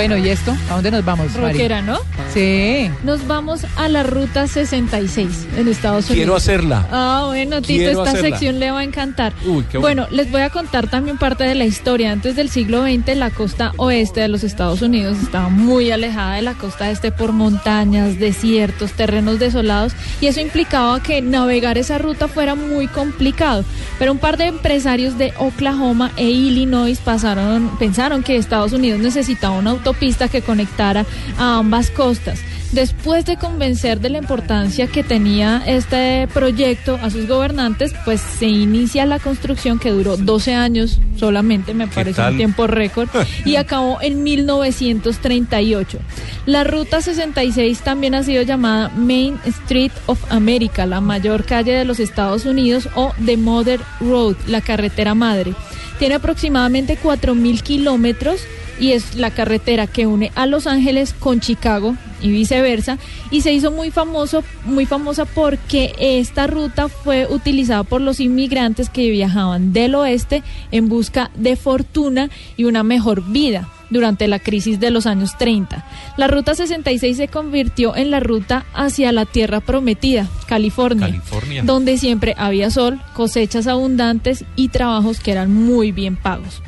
Bueno, ¿y esto? ¿A dónde nos vamos? Rockera, ¿no? Sí. Nos vamos a la ruta 66 en Estados Unidos. Quiero hacerla. Ah, bueno, Tito, Quiero esta hacerla. sección le va a encantar. Uy, qué bueno. bueno, les voy a contar también parte de la historia. Antes del siglo XX, la costa oeste de los Estados Unidos estaba muy alejada de la costa este por montañas, desiertos, terrenos desolados, y eso implicaba que navegar esa ruta fuera muy complicado. Pero un par de empresarios de Oklahoma e Illinois pasaron, pensaron que Estados Unidos necesitaba una autopista que conectara a ambas costas. Después de convencer de la importancia que tenía este proyecto a sus gobernantes, pues se inicia la construcción que duró 12 años solamente, me parece un tiempo récord, y acabó en 1938. La Ruta 66 también ha sido llamada Main Street of America, la mayor calle de los Estados Unidos, o The Mother Road, la carretera madre. Tiene aproximadamente 4.000 kilómetros y es la carretera que une a Los Ángeles con Chicago y viceversa y se hizo muy famoso muy famosa porque esta ruta fue utilizada por los inmigrantes que viajaban del oeste en busca de fortuna y una mejor vida durante la crisis de los años 30. La ruta 66 se convirtió en la ruta hacia la tierra prometida, California, California. donde siempre había sol, cosechas abundantes y trabajos que eran muy bien pagos.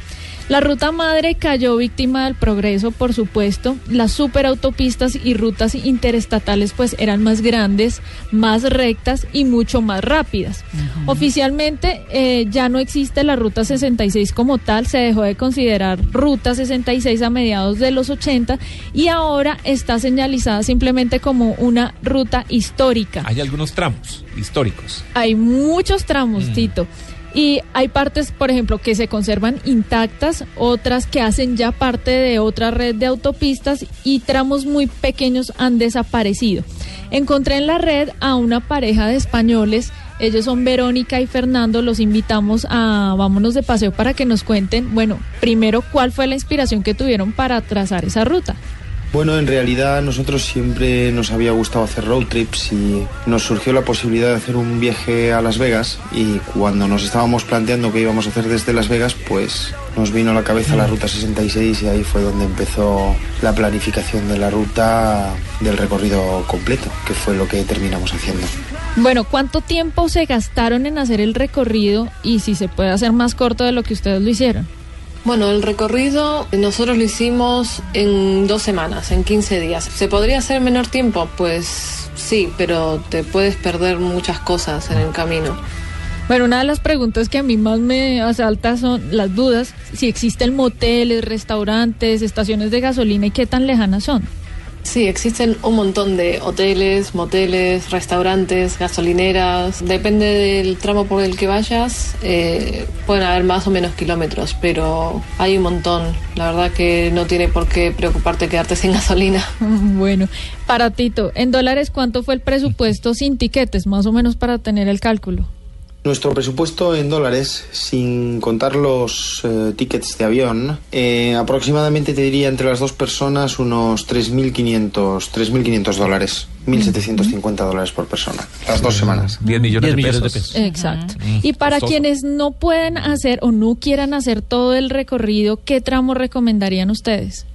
La ruta madre cayó víctima del progreso, por supuesto. Las superautopistas y rutas interestatales pues eran más grandes, más rectas y mucho más rápidas. Oficialmente eh, ya no existe la ruta 66 como tal, se dejó de considerar ruta 66 a mediados de los 80 y ahora está señalizada simplemente como una ruta histórica. Hay algunos tramos históricos. Hay muchos tramos, Tito. Y hay partes, por ejemplo, que se conservan intactas, otras que hacen ya parte de otra red de autopistas y tramos muy pequeños han desaparecido. Encontré en la red a una pareja de españoles, ellos son Verónica y Fernando, los invitamos a Vámonos de Paseo para que nos cuenten, bueno, primero cuál fue la inspiración que tuvieron para trazar esa ruta. Bueno, en realidad nosotros siempre nos había gustado hacer road trips y nos surgió la posibilidad de hacer un viaje a Las Vegas y cuando nos estábamos planteando qué íbamos a hacer desde Las Vegas, pues nos vino a la cabeza la Ruta 66 y ahí fue donde empezó la planificación de la ruta del recorrido completo, que fue lo que terminamos haciendo. Bueno, ¿cuánto tiempo se gastaron en hacer el recorrido y si se puede hacer más corto de lo que ustedes lo hicieron? Bueno, el recorrido nosotros lo hicimos en dos semanas, en 15 días. ¿Se podría hacer en menor tiempo? Pues sí, pero te puedes perder muchas cosas en el camino. Bueno, una de las preguntas que a mí más me asalta son las dudas, si existen moteles, restaurantes, estaciones de gasolina y qué tan lejanas son. Sí, existen un montón de hoteles, moteles, restaurantes, gasolineras. Depende del tramo por el que vayas, eh, pueden haber más o menos kilómetros, pero hay un montón. La verdad que no tiene por qué preocuparte quedarte sin gasolina. Bueno, para Tito, en dólares, ¿cuánto fue el presupuesto sin tiquetes, más o menos para tener el cálculo? Nuestro presupuesto en dólares, sin contar los eh, tickets de avión, eh, aproximadamente te diría entre las dos personas unos 3.500 3.500 dólares, 1.750 dólares por persona, las dos semanas. 10 millones, 10 de, millones de pesos. pesos. Exacto. Mm, Y para costoso. quienes no pueden hacer o no quieran hacer todo el recorrido, ¿qué tramo recomendarían ustedes?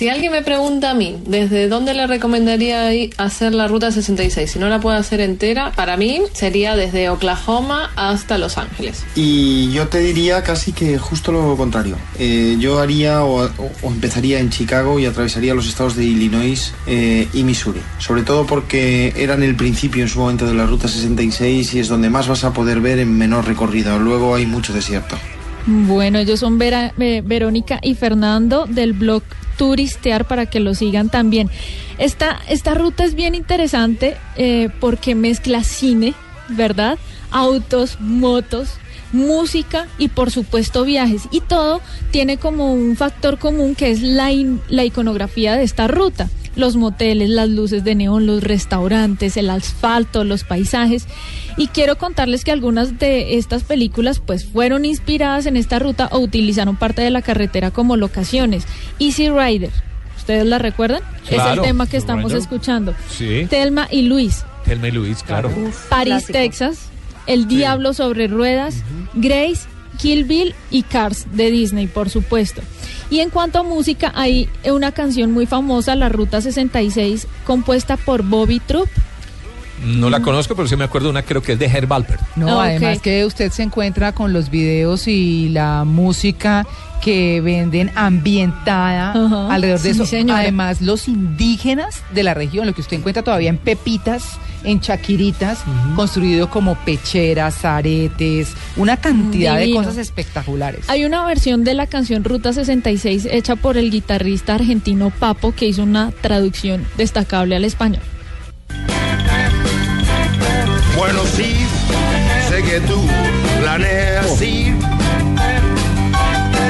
Si alguien me pregunta a mí, ¿desde dónde le recomendaría hacer la ruta 66? Si no la puedo hacer entera, para mí sería desde Oklahoma hasta Los Ángeles. Y yo te diría casi que justo lo contrario. Eh, yo haría o, o- o empezaría en Chicago y atravesaría los estados de Illinois eh, y Missouri. Sobre todo porque eran el principio en su momento de la Ruta 66 y es donde más vas a poder ver en menor recorrido. Luego hay mucho desierto. Bueno, ellos son Vera- eh, Verónica y Fernando del blog turistear para que lo sigan también. Esta, esta ruta es bien interesante eh, porque mezcla cine, ¿verdad? Autos, motos, música y por supuesto viajes. Y todo tiene como un factor común que es la, la iconografía de esta ruta. Los moteles, las luces de neón, los restaurantes, el asfalto, los paisajes. Y quiero contarles que algunas de estas películas pues fueron inspiradas en esta ruta o utilizaron parte de la carretera como locaciones. Easy Rider, ¿ustedes la recuerdan? es el Claro, tema que estamos Rider. escuchando. Sí. Telma y Luis, Telma y Luis, claro. París, clásico. Texas, El Diablo sobre Ruedas, Grace, Kill Bill y Cars de Disney, por supuesto. Y en cuanto a música, hay una canción muy famosa, La Ruta 66, compuesta por Bobby Troop. No la conozco, pero sí me acuerdo una, creo que es de Herb Alpert. No, Ah, además que usted se encuentra con los videos y la música que venden ambientada alrededor de sí, eso. señora. Además, los indígenas de la región, lo que usted encuentra todavía en pepitas, en chaquiritas, construido como pecheras, aretes, una cantidad de cosas espectaculares. Hay una versión de la canción Ruta 66 hecha por el guitarrista argentino Papo, que hizo una traducción destacable al español. Bueno, sí, sé que tú planeas ir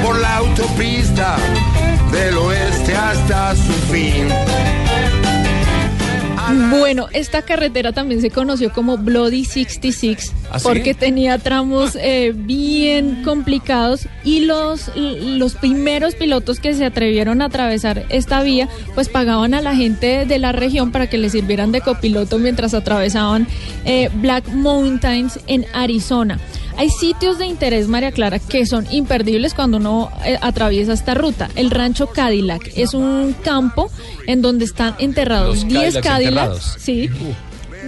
por la autopista del oeste hasta su fin. Bueno, esta carretera también se conoció como Bloody 66 ¿Ah, sí? porque tenía tramos eh, bien complicados y los, los primeros pilotos que se atrevieron a atravesar esta vía pues pagaban a la gente de la región para que les sirvieran de copiloto mientras atravesaban eh, Black Mountains en Arizona. Hay sitios de interés, María Clara, que son imperdibles cuando uno eh, atraviesa esta ruta. El rancho Cadillac es un campo en donde están enterrados Los 10 Cadillacs sí,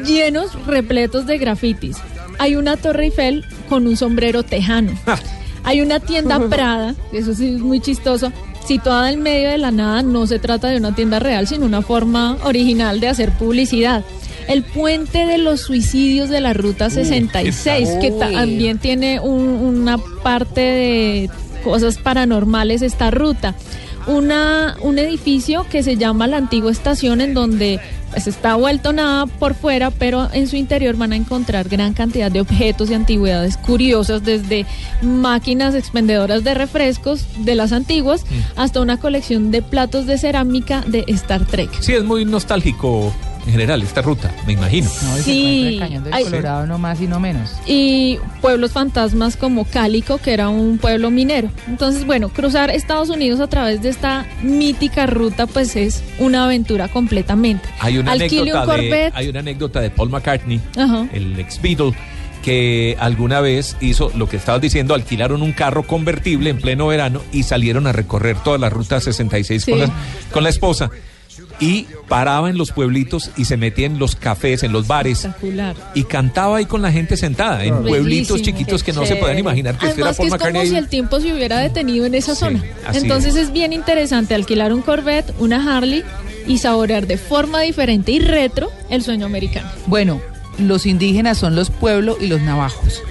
llenos, repletos de grafitis. Hay una Torre Eiffel con un sombrero tejano. Hay una tienda Prada, eso sí es muy chistoso, situada en medio de la nada. No se trata de una tienda real, sino una forma original de hacer publicidad. El puente de los suicidios de la Ruta 66, que también tiene un- una parte de cosas paranormales esta ruta. Una, un edificio que se llama la antigua estación en donde pues está vuelto nada por fuera, pero en su interior van a encontrar gran cantidad de objetos y antigüedades curiosas, desde máquinas expendedoras de refrescos de las antiguas hasta una colección de platos de cerámica de Star Trek. Sí, es muy nostálgico en general esta ruta, me imagino. No, Sí, el cañón del ay. Colorado no más y no menos. y pueblos fantasmas como Cálico, que era un pueblo minero. Entonces, bueno, cruzar Estados Unidos a través de esta mítica ruta, pues es una aventura completamente. Hay una, Alquile un anécdota de, Corvette. hay una anécdota de Paul McCartney, Ajá. el ex Beatle, que alguna vez hizo lo que estabas diciendo, alquilaron un carro convertible en pleno verano y salieron a recorrer toda la ruta 66 con, Sí. la, con la esposa. Y paraba en los pueblitos y se metía en los cafés, en los bares. Espectacular. Y cantaba ahí con la gente sentada, en pueblitos Bellísimo, chiquitos que no se pueden chévere. imaginar que Además que es como si el tiempo se hubiera detenido en esa Sí, zona. Entonces es. es. bien interesante alquilar un Corvette, una Harley y saborear de forma diferente y retro el sueño americano. Bueno, los indígenas son los pueblos y los navajos,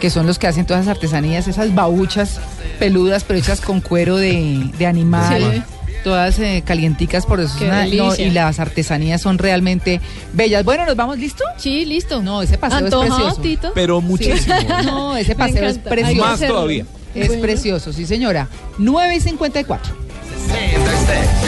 que son los que hacen todas esas artesanías, esas babuchas peludas, pero hechas con cuero de, de animal. Sí. Todas eh, calienticas, por eso es una- no, y las artesanías son realmente bellas. Bueno, ¿nos vamos listo? Sí, listo. No, ese paseo es ¿Antojado, precioso. Tito? Pero muchísimo. No, ese paseo es precioso. Más todavía. Es Bueno. precioso, sí señora. 9 y 54. 66.